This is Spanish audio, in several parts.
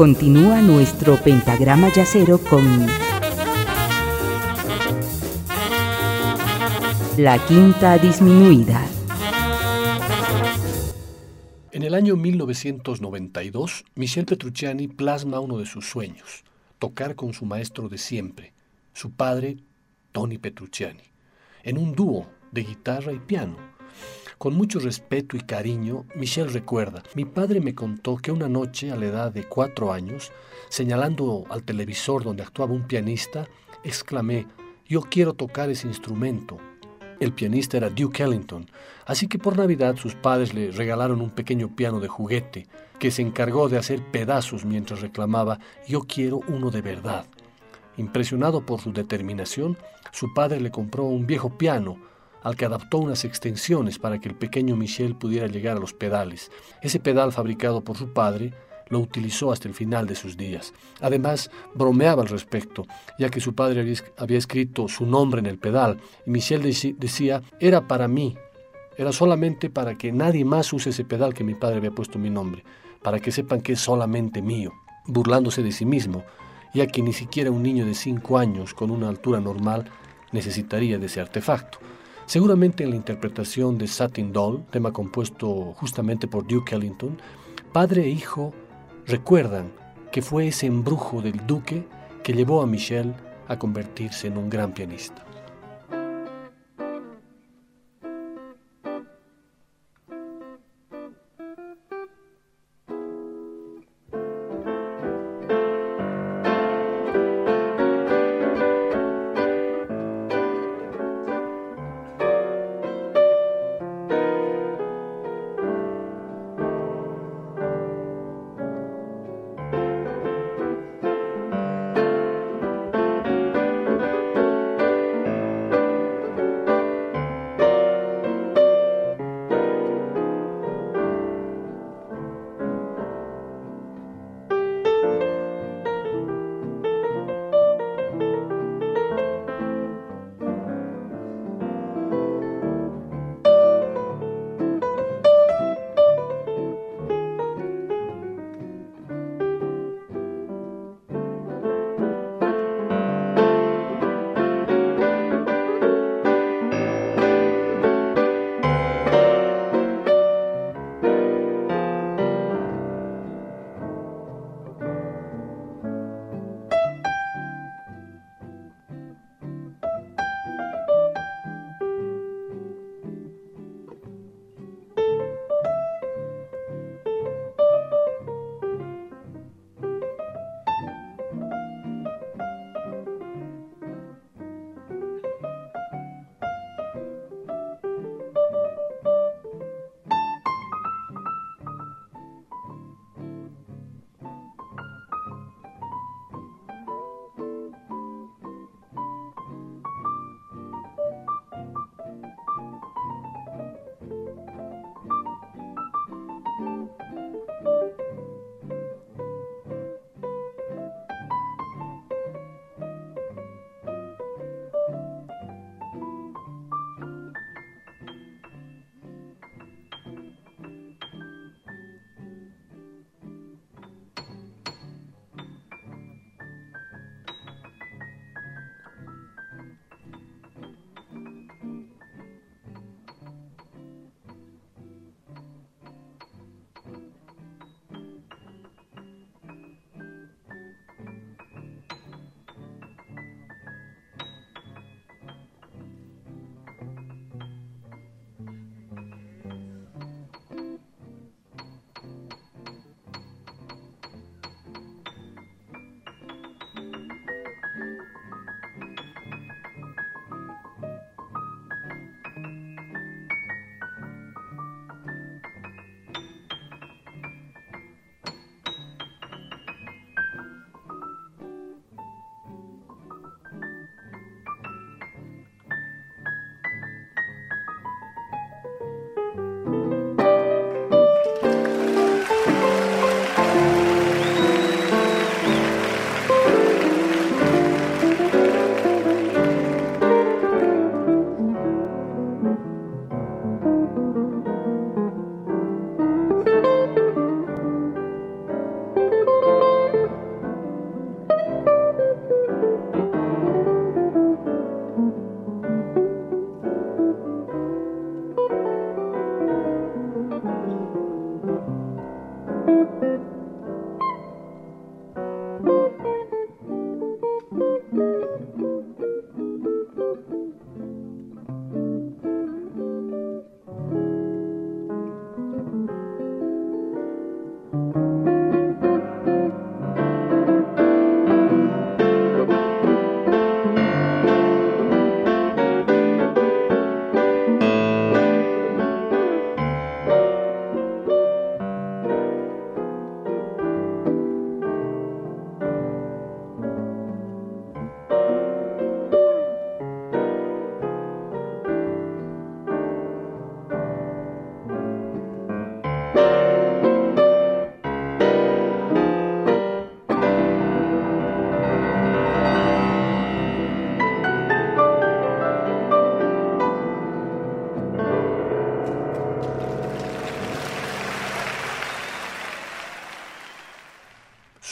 Continúa nuestro pentagrama yacero con la quinta disminuida. En el año 1992, Michel Petrucciani plasma uno de sus sueños, tocar con su maestro de siempre, su padre, Tony Petrucciani, en un dúo de guitarra y piano. Con mucho respeto y cariño, Michel recuerda, mi padre me contó que una noche, a la edad de cuatro años, señalando al televisor donde actuaba un pianista, exclamé, yo quiero tocar ese instrumento. El pianista era Duke Ellington, así que por Navidad sus padres le regalaron un pequeño piano de juguete que se encargó de hacer pedazos mientras reclamaba, yo quiero uno de verdad. Impresionado por su determinación, su padre le compró un viejo piano al que adaptó unas extensiones para que el pequeño Michel pudiera llegar a los pedales. Ese pedal fabricado por su padre lo utilizó hasta el final de sus días. Además, bromeaba al respecto, ya que su padre había escrito su nombre en el pedal, y Michel decía, era para mí, era solamente para que nadie más use ese pedal que mi padre había puesto mi nombre, para que sepan que es solamente mío, burlándose de sí mismo, ya que ni siquiera un niño de 5 años con una altura normal necesitaría de ese artefacto. Seguramente en la interpretación de Satin Doll, tema compuesto justamente por Duke Ellington, padre e hijo recuerdan que fue ese embrujo del duque que llevó a Michel a convertirse en un gran pianista.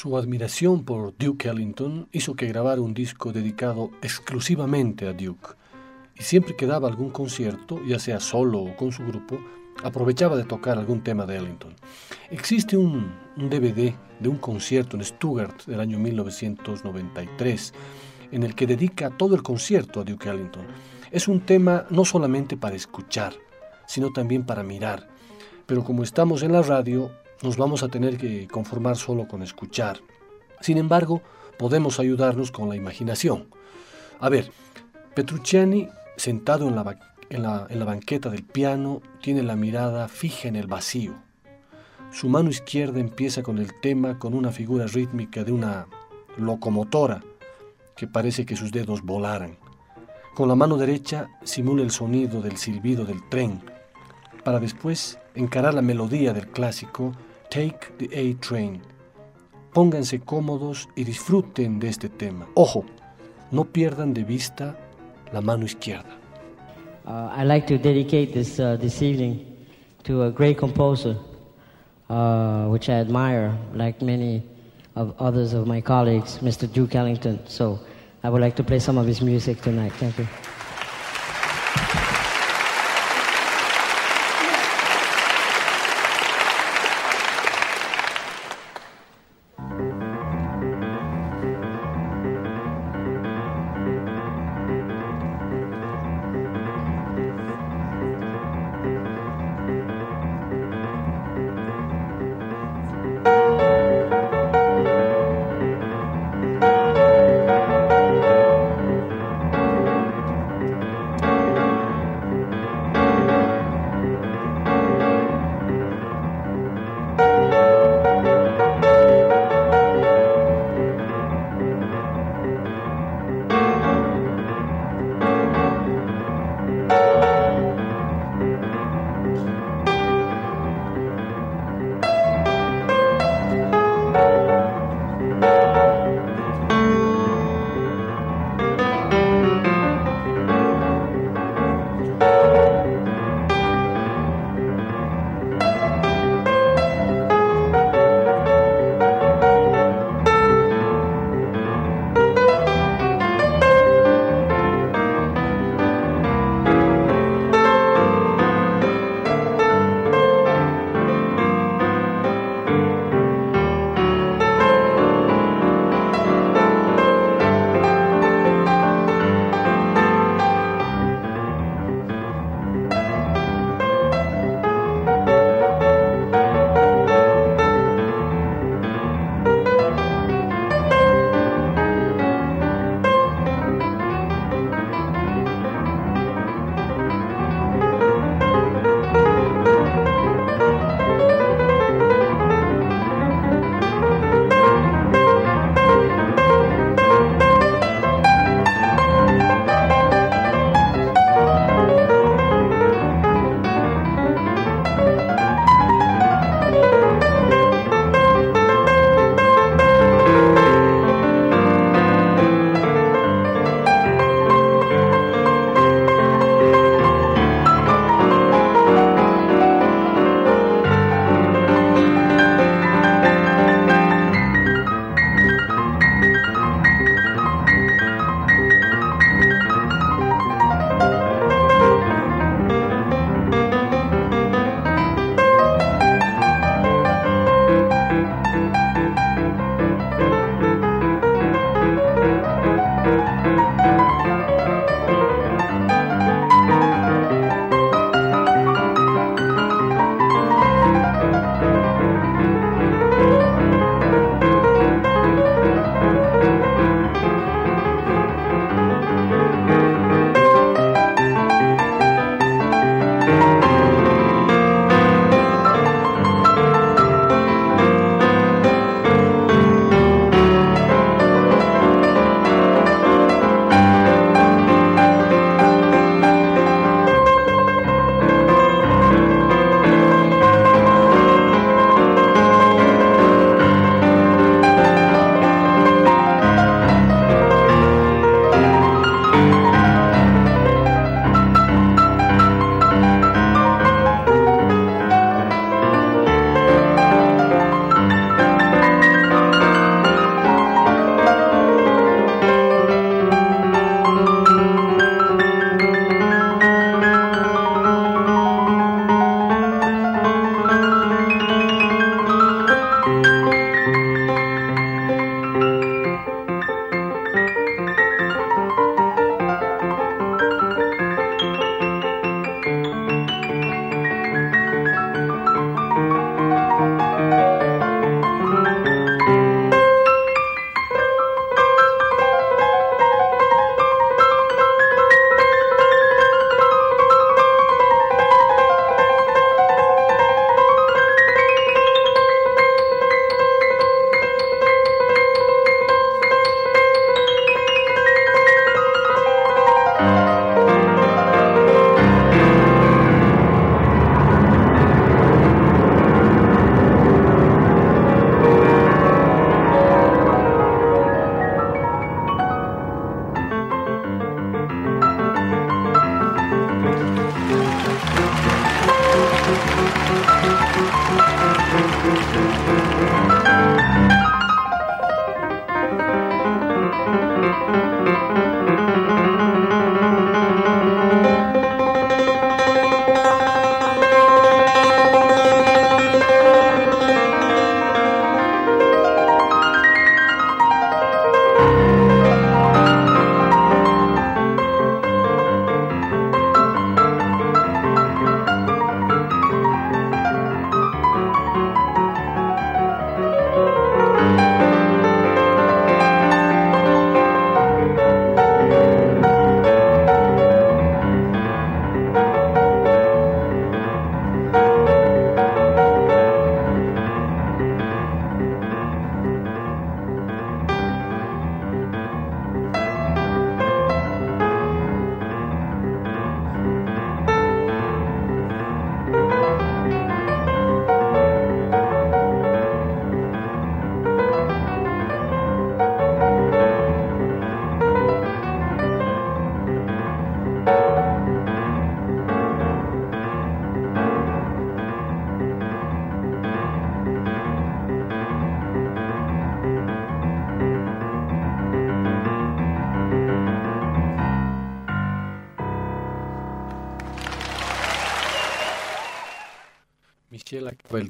Su admiración por Duke Ellington hizo que grabara un disco dedicado exclusivamente a Duke. Y siempre que daba algún concierto, ya sea solo o con su grupo, aprovechaba de tocar algún tema de Ellington. Existe un, DVD de un concierto en Stuttgart del año 1993 en el que dedica todo el concierto a Duke Ellington. Es un tema no solamente para escuchar, sino también para mirar. Pero como estamos en la radio, nos vamos a tener que conformar solo con escuchar. Sin embargo, podemos ayudarnos con la imaginación. A ver, Petrucciani, sentado en la, en la, banqueta del piano, tiene la mirada fija en el vacío. Su mano izquierda empieza con el tema con una figura rítmica de una locomotora que parece que sus dedos volaran. Con la mano derecha simula el sonido del silbido del tren, para después encarar la melodía del clásico Take the A Train. Pónganse cómodos y disfruten de este tema. Ojo, no pierdan de vista la mano izquierda. Uh, I'd like to dedicate this, uh, this evening to a great composer, uh, which I admire, like many of others of my colleagues, Mr. Duke Ellington. So I would like to play some of his music tonight. Thank you.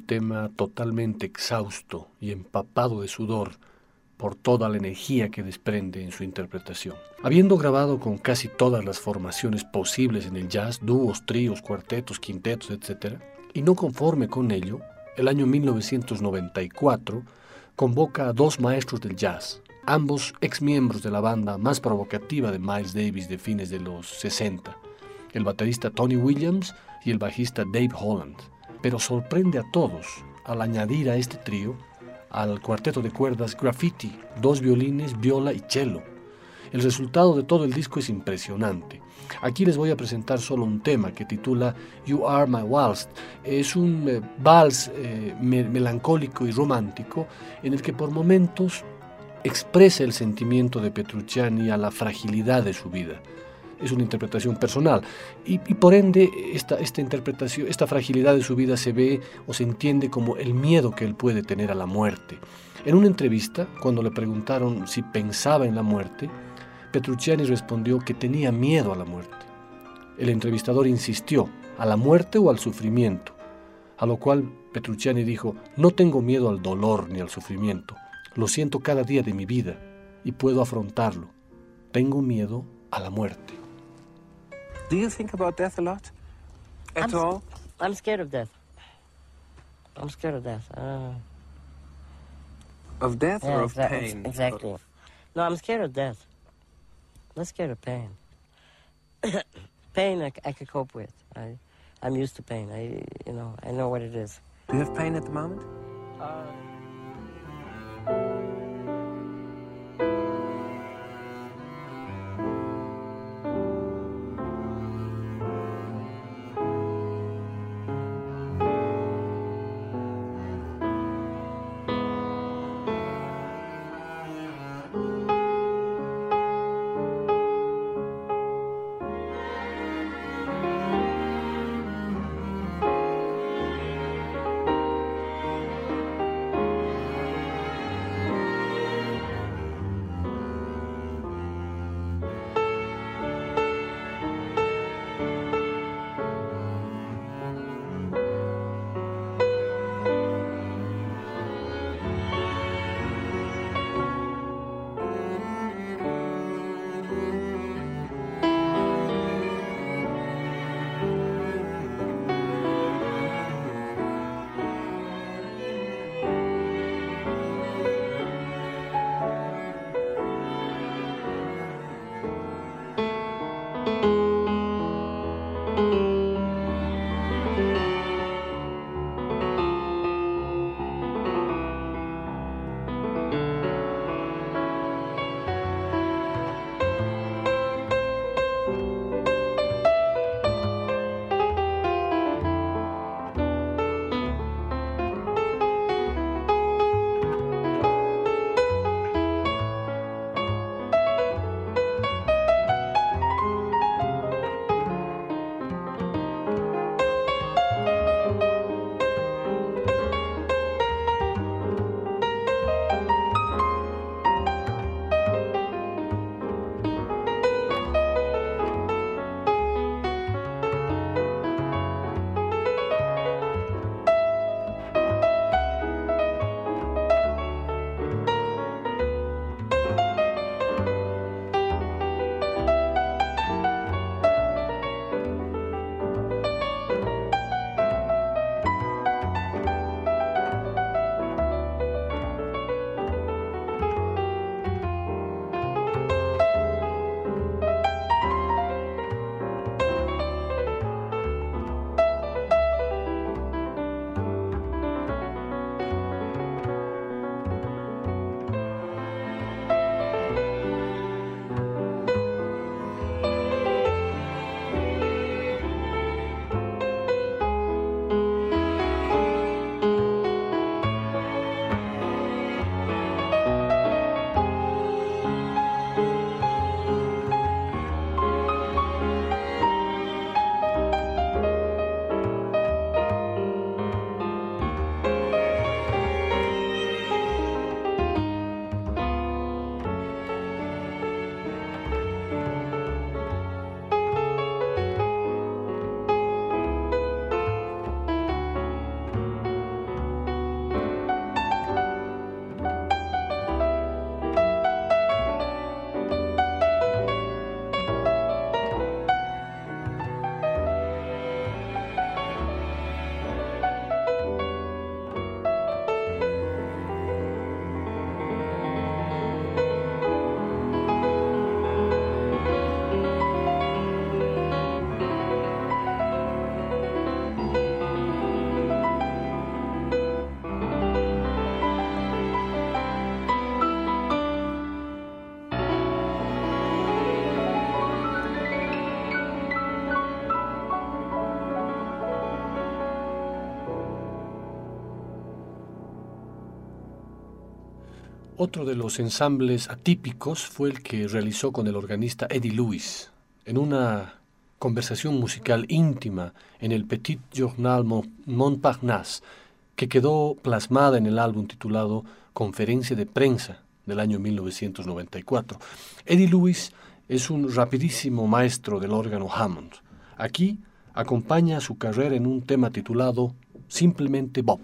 Tema totalmente exhausto y empapado de sudor por toda la energía que desprende en su interpretación. Habiendo grabado con casi todas las formaciones posibles en el jazz, dúos, tríos, cuartetos, quintetos, etc., y no conforme con ello, el año 1994 convoca a dos maestros del jazz, ambos ex miembros de la banda más provocativa de Miles Davis de fines de los 60, el baterista Tony Williams y el bajista Dave Holland. Pero sorprende a todos al añadir a este trío al cuarteto de cuerdas Graffiti, dos violines, viola y cello. El resultado de todo el disco es impresionante. Aquí les voy a presentar solo un tema que titula You Are My Waltz. Es un eh, vals eh, melancólico y romántico en el que por momentos expresa el sentimiento de Petrucciani a la fragilidad de su vida es una interpretación personal. Y, por ende, esta, esta interpretación, esta fragilidad de su vida se ve o se entiende como el miedo que él puede tener a la muerte. En una entrevista, cuando le preguntaron si pensaba en la muerte, Petrucciani respondió que tenía miedo a la muerte. El entrevistador insistió, ¿a la muerte o al sufrimiento? A lo cual Petrucciani dijo, no tengo miedo al dolor ni al sufrimiento, lo siento cada día de mi vida y puedo afrontarlo. Tengo miedo a la muerte. Do you think about death a lot? At I'm, all? I'm scared of death. I'm scared of death. Uh, of death yeah, or of pain? Exactly. No, I'm scared of death. I'm scared of pain. pain I, I could cope with. I, I'm used to pain. I, you know, I know what it is. Do you have pain at the moment? Uh, Otro de los ensambles atípicos fue el que realizó con el organista Eddie Lewis, en una conversación musical íntima en el Petit Journal Montparnasse, que quedó plasmada en el álbum titulado Conferencia de Prensa del año 1994. Eddie Lewis es un rapidísimo maestro del órgano Hammond. Aquí acompaña su carrera en un tema titulado Simplemente Bob.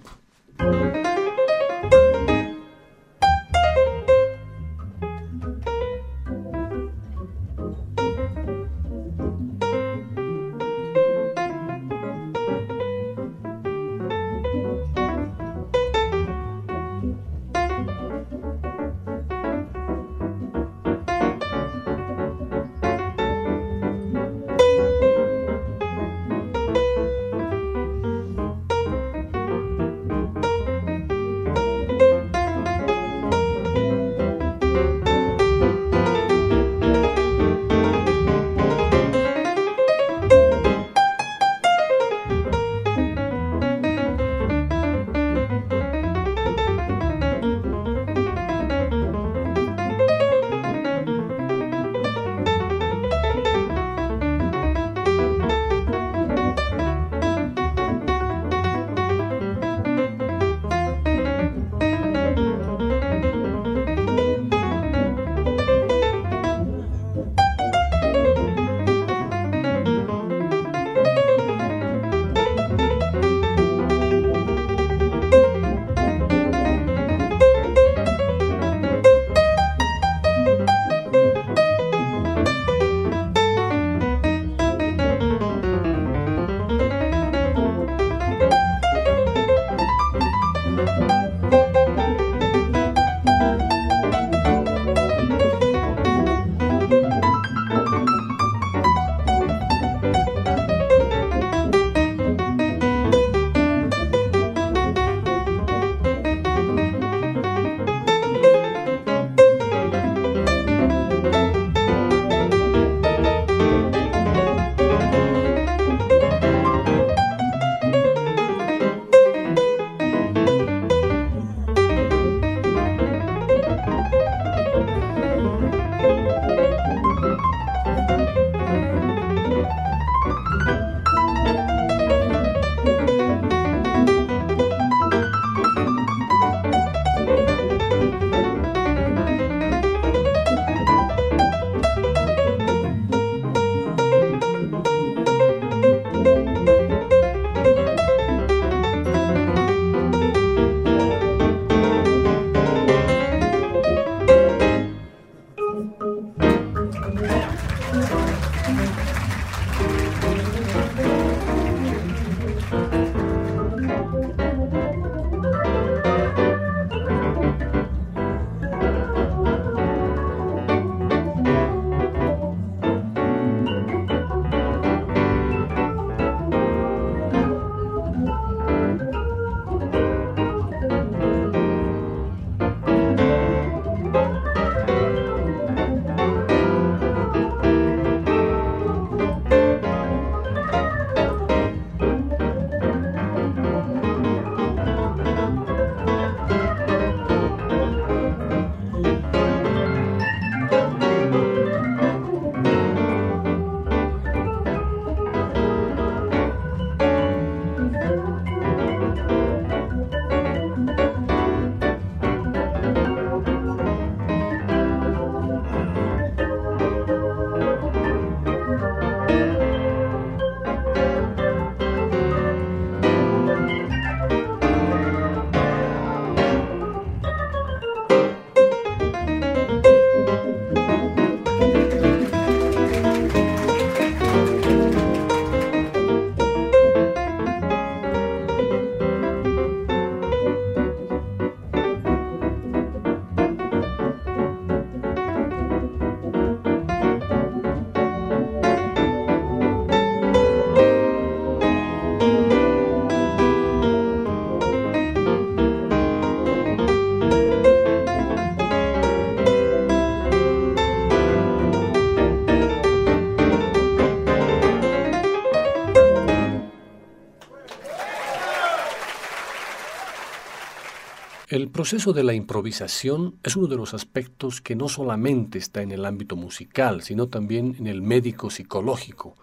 El proceso de la improvisación es uno de los aspectos que no solamente está en el ámbito musical, sino también en el médico psicológico.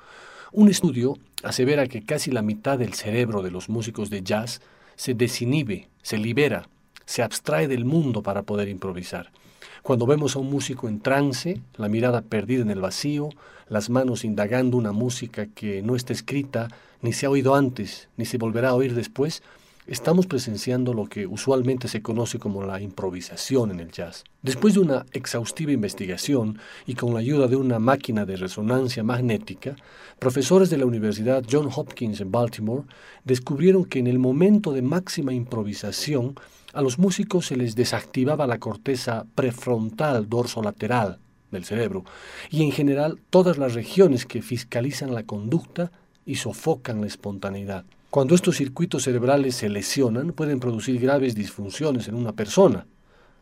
Un estudio asevera que casi la mitad del cerebro de los músicos de jazz se desinhibe, se libera, se abstrae del mundo para poder improvisar. Cuando vemos a un músico en trance, la mirada perdida en el vacío, las manos indagando una música que no está escrita, ni se ha oído antes, ni se volverá a oír después, estamos presenciando lo que usualmente se conoce como la improvisación en el jazz. Después de una exhaustiva investigación y con la ayuda de una máquina de resonancia magnética, profesores de la Universidad John Hopkins en Baltimore descubrieron que en el momento de máxima improvisación a los músicos se les desactivaba la corteza prefrontal dorso-lateral del cerebro y en general todas las regiones que fiscalizan la conducta y sofocan la espontaneidad. Cuando estos circuitos cerebrales se lesionan, pueden producir graves disfunciones en una persona.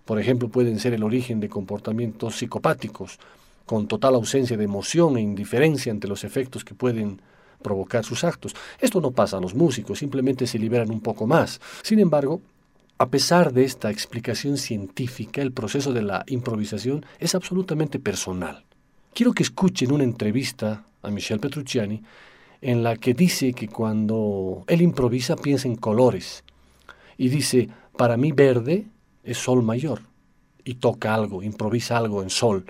Por ejemplo, pueden ser el origen de comportamientos psicopáticos, con total ausencia de emoción e indiferencia ante los efectos que pueden provocar sus actos. Esto no pasa a los músicos, simplemente se liberan un poco más. Sin embargo, a pesar de esta explicación científica, el proceso de la improvisación es absolutamente personal. Quiero que escuchen una entrevista a Michel Petrucciani en la que dice que cuando él improvisa piensa en colores y dice, para mí verde es sol mayor y toca algo, improvisa algo en sol.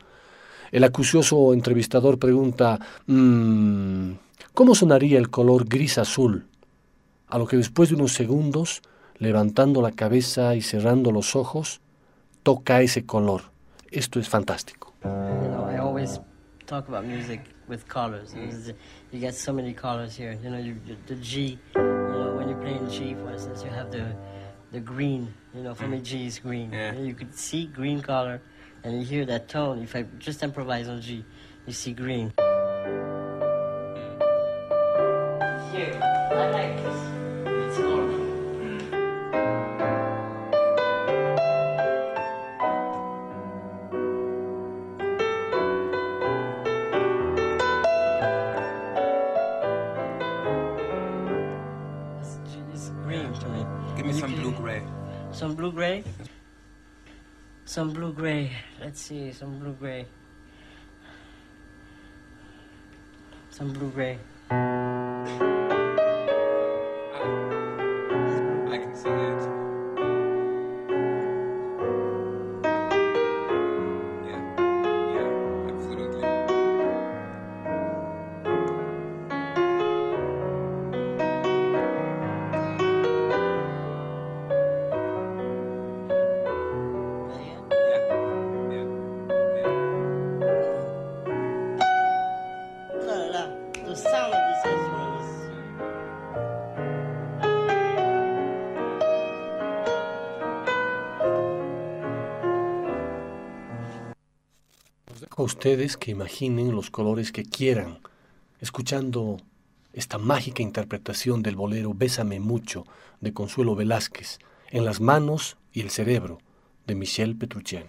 El acucioso entrevistador pregunta, mm, ¿cómo sonaría el color gris azul? A lo que después de unos segundos, levantando la cabeza y cerrando los ojos, toca ese color. Esto es fantástico. talk about with colors. Mm. You get so many colors here. You know, you, you, the G. You know, when you're playing G, for instance, you have the the green. You know, for me, G is green. Yeah. You, you could see green color, and you hear that tone. If I just improvise on G, you see green. Some Some blue gray. Let's see, some blue gray. Some blue gray. A ustedes que imaginen los colores que quieran, escuchando esta mágica interpretación del bolero Bésame mucho de Consuelo Velázquez, en las manos y el cerebro de Michel Petrucciani.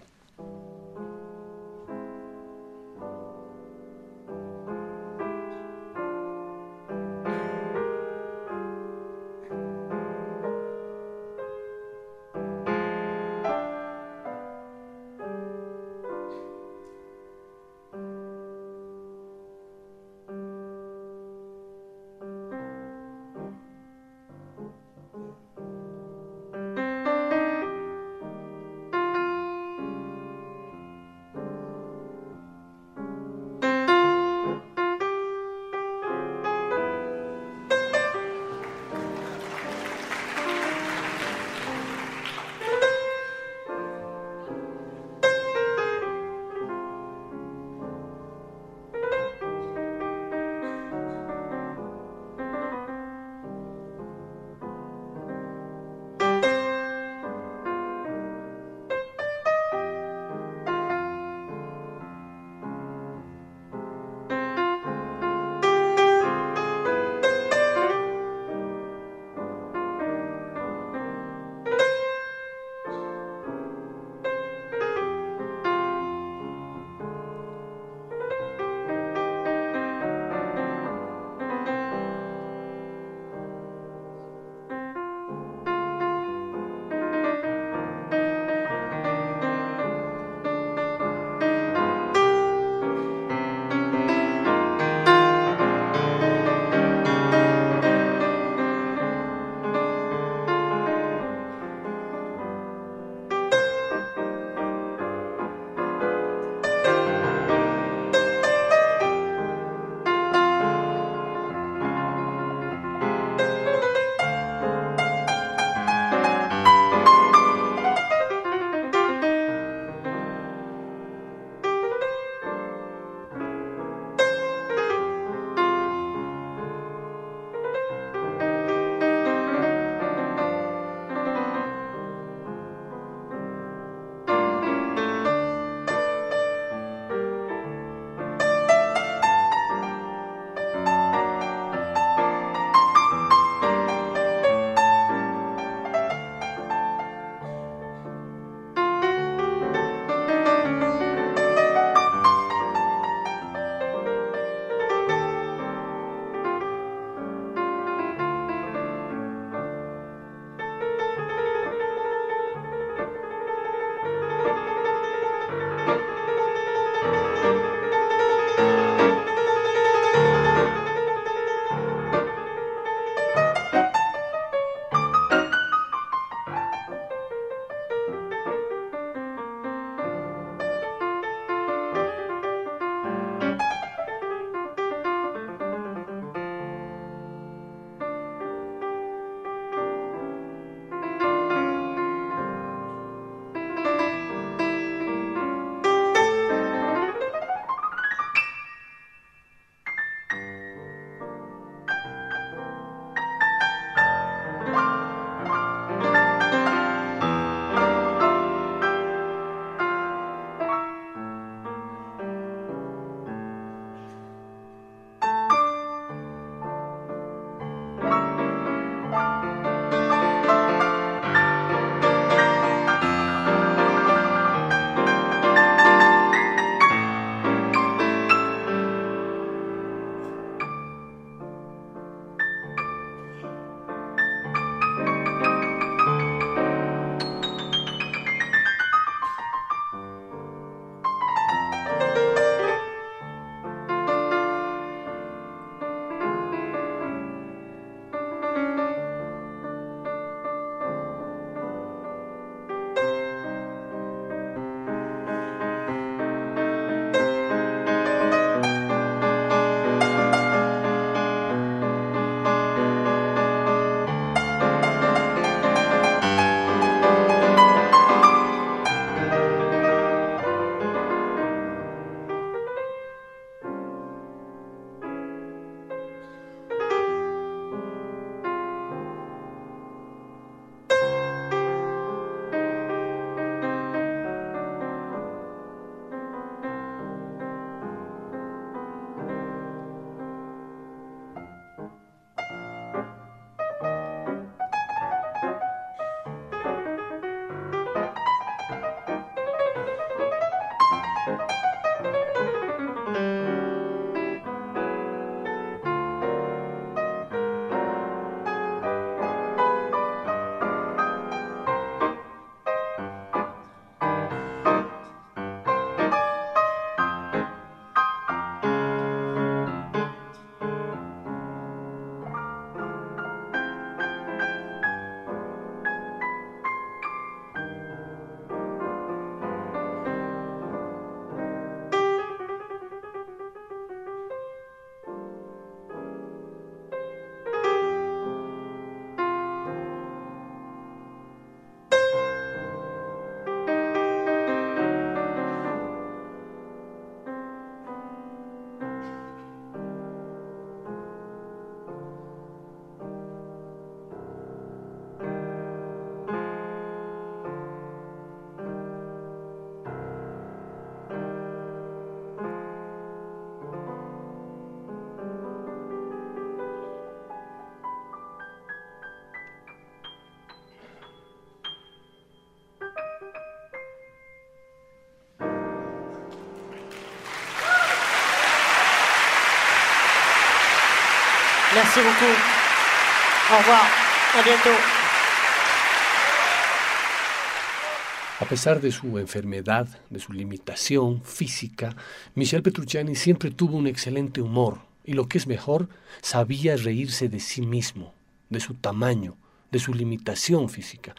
A pesar de su enfermedad, de su limitación física, Michel Petrucciani siempre tuvo un excelente humor y lo que es mejor, sabía reírse de sí mismo, de su tamaño, de su limitación física.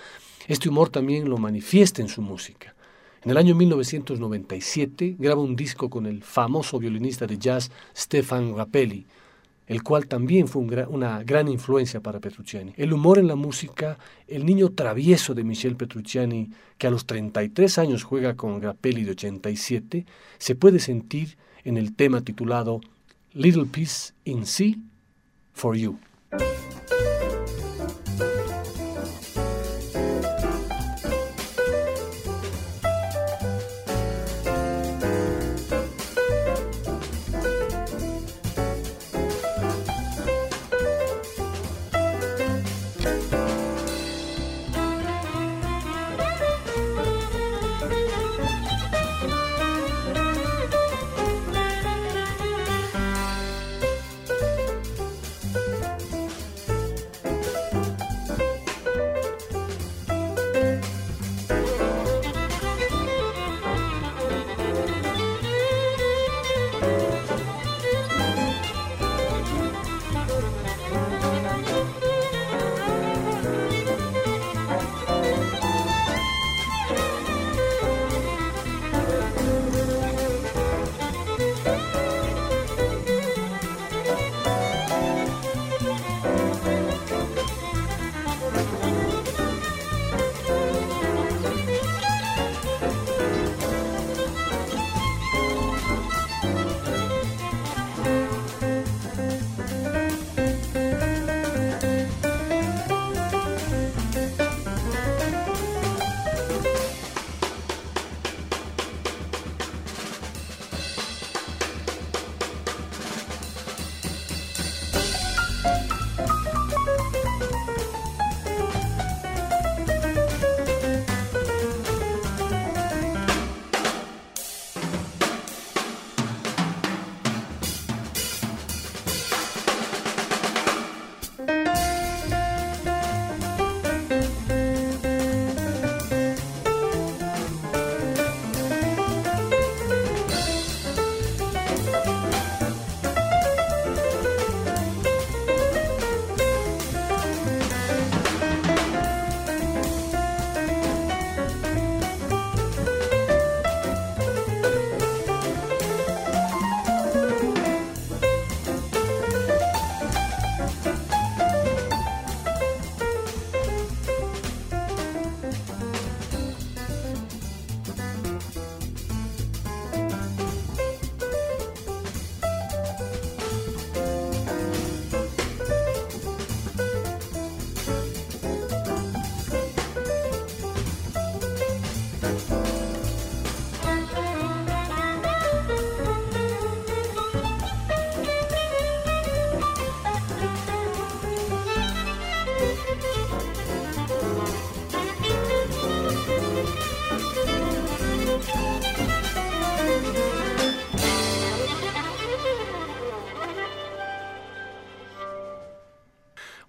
Este humor también lo manifiesta en su música. En el año 1997 graba un disco con el famoso violinista de jazz Stefan Rappelli, el cual también fue una gran influencia para Petrucciani. El humor en la música, el niño travieso de Michel Petrucciani, que a los 33 años juega con Grappelli de 87, se puede sentir en el tema titulado Little Piece in C for You.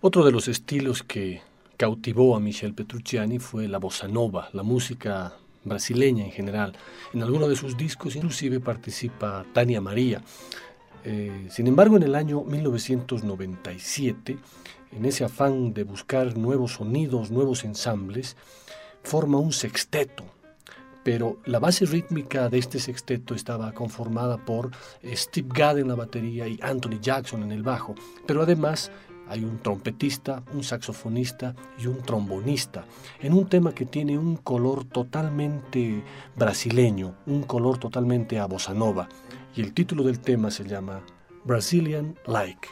Otro de los estilos que cautivó a Michel Petrucciani fue la bossa nova, la música brasileña en general. En alguno de sus discos inclusive participa Tania María. Eh, sin embargo, en el año 1997, en ese afán de buscar nuevos sonidos, nuevos ensambles, forma un sexteto. Pero la base rítmica de este sexteto estaba conformada por Steve Gadd en la batería y Anthony Jackson en el bajo. Pero además hay un trompetista, un saxofonista y un trombonista, en un tema que tiene un color totalmente brasileño, un color totalmente a bossa nova, y el título del tema se llama Brazilian Like.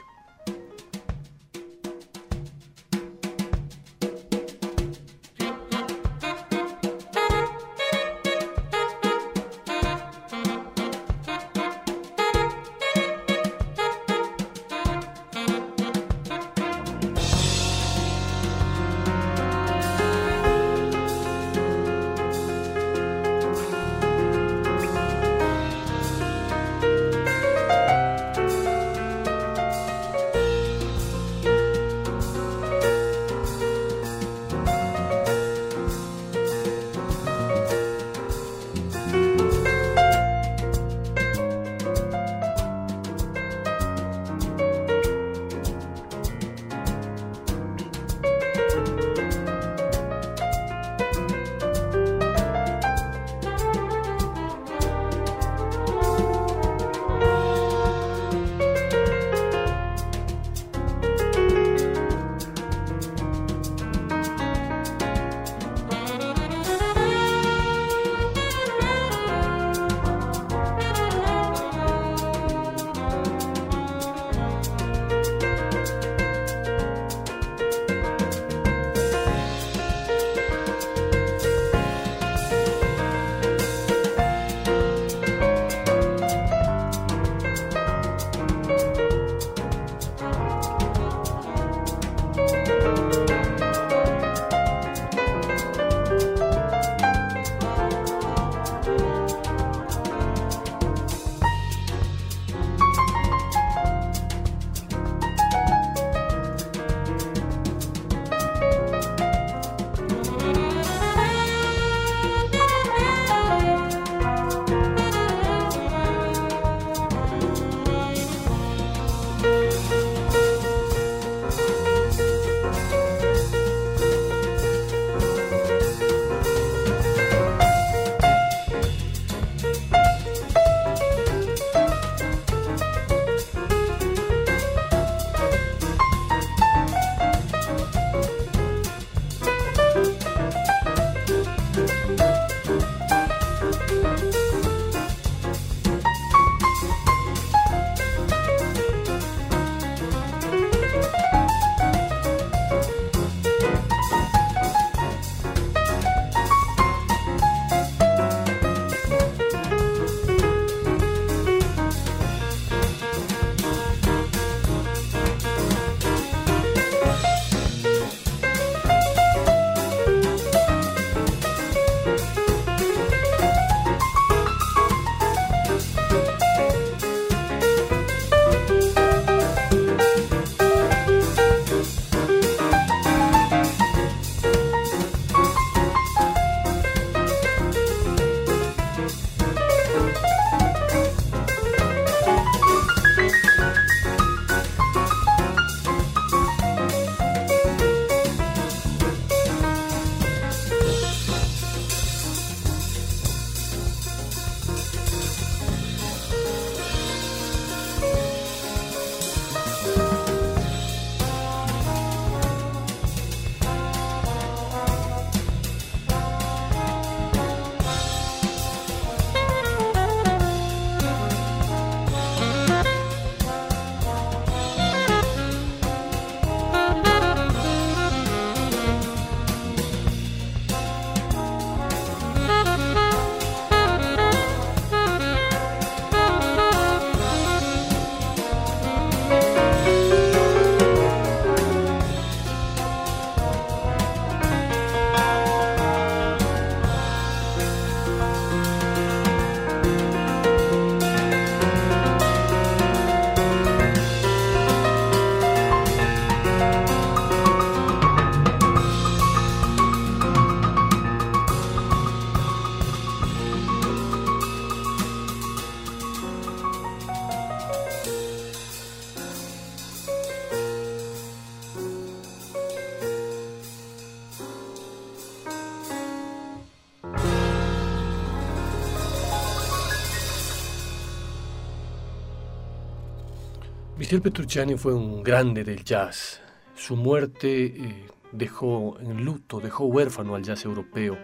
Michel Petrucciani fue un grande del jazz. Su muerte eh, dejó en luto, dejó huérfano al jazz europeo.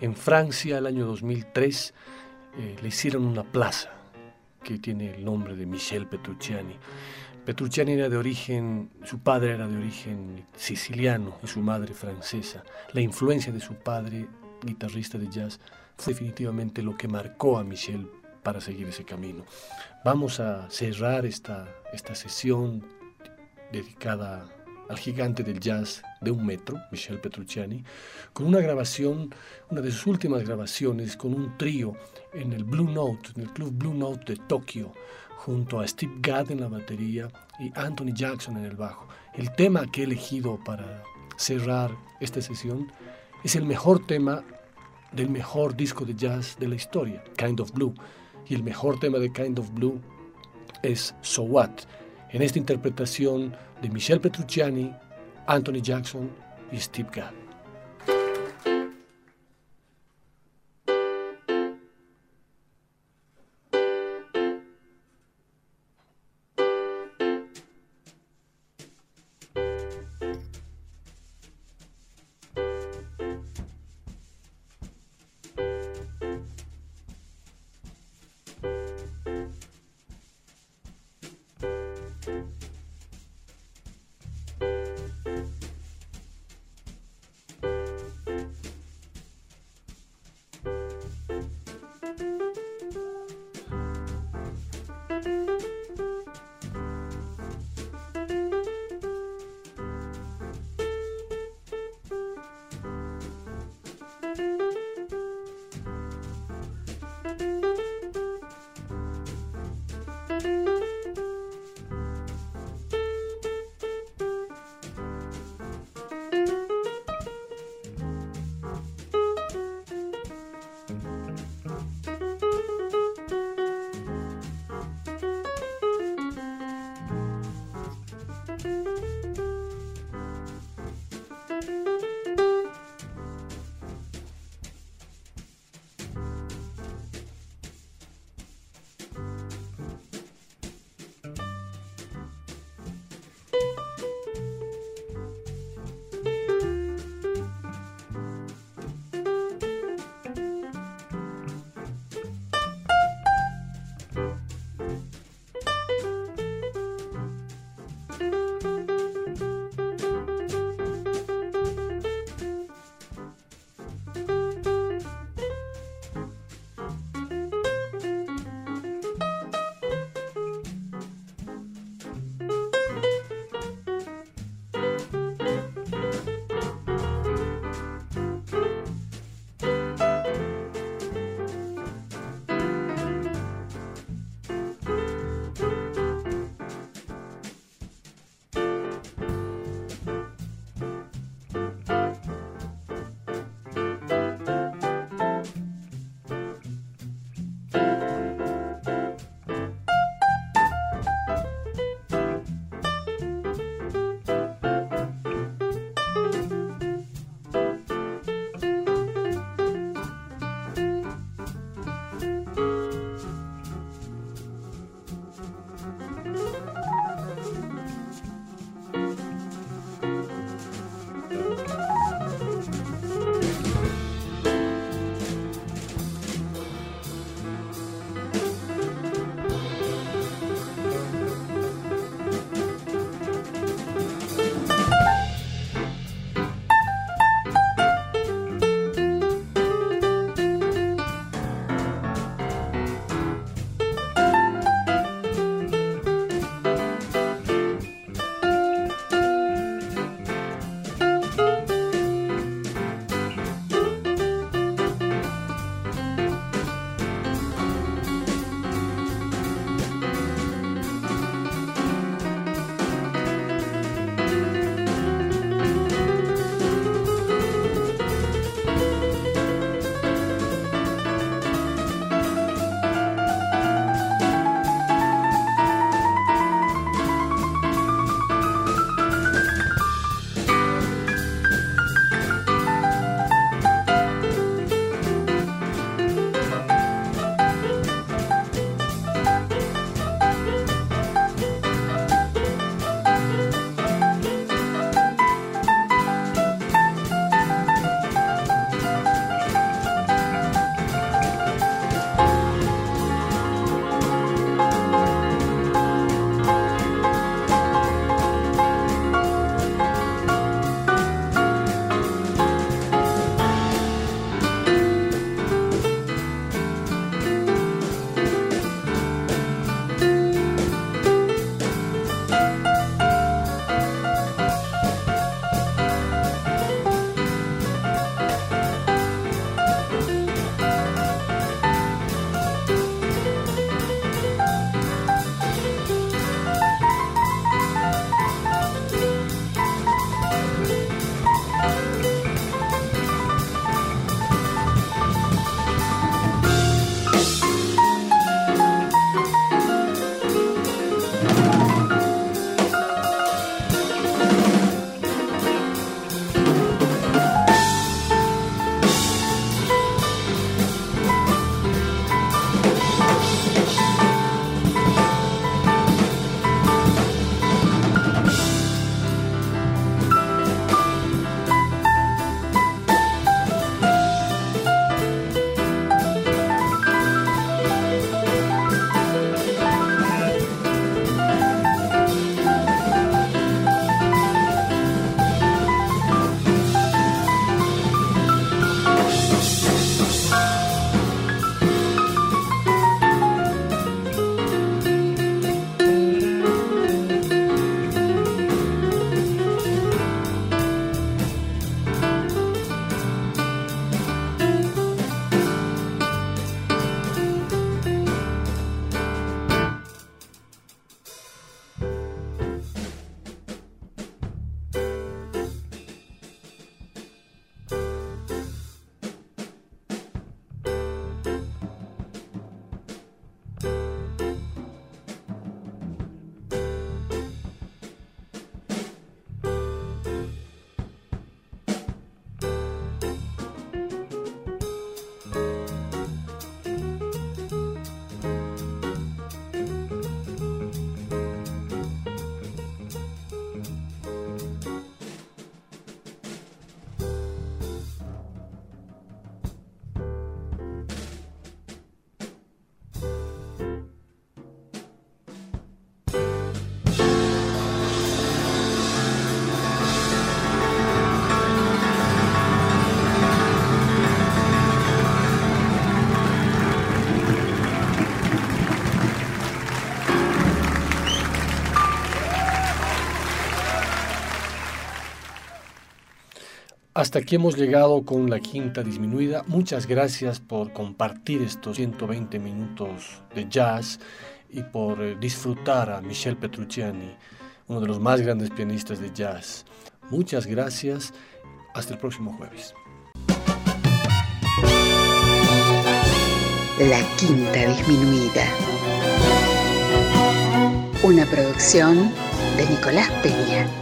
En Francia, el año 2003, eh, le hicieron una plaza que tiene el nombre de Michel Petrucciani. Petrucciani era de origen, su padre era de origen siciliano y su madre francesa. La influencia de su padre, guitarrista de jazz, fue definitivamente lo que marcó a Michel para seguir ese camino. Vamos a cerrar esta, esta sesión dedicada al gigante del jazz de un metro, Michel Petrucciani, con una grabación, una de sus últimas grabaciones, con un trío en el Blue Note, en el Club Blue Note de Tokio, junto a Steve Gadd en la batería y Anthony Jackson en el bajo. El tema que he elegido para cerrar esta sesión es el mejor tema del mejor disco de jazz de la historia, Kind of Blue. Y el mejor tema de Kind of Blue es So What, en esta interpretación de Michel Petrucciani, Anthony Jackson y Steve Gadd. Hasta aquí hemos llegado con la quinta disminuida. Muchas gracias por compartir estos 120 minutos de jazz y por eh, disfrutar a Michel Petrucciani, uno de los más grandes pianistas de jazz. Muchas gracias. Hasta el próximo jueves. La quinta disminuida. Una producción de Nicolás Peña.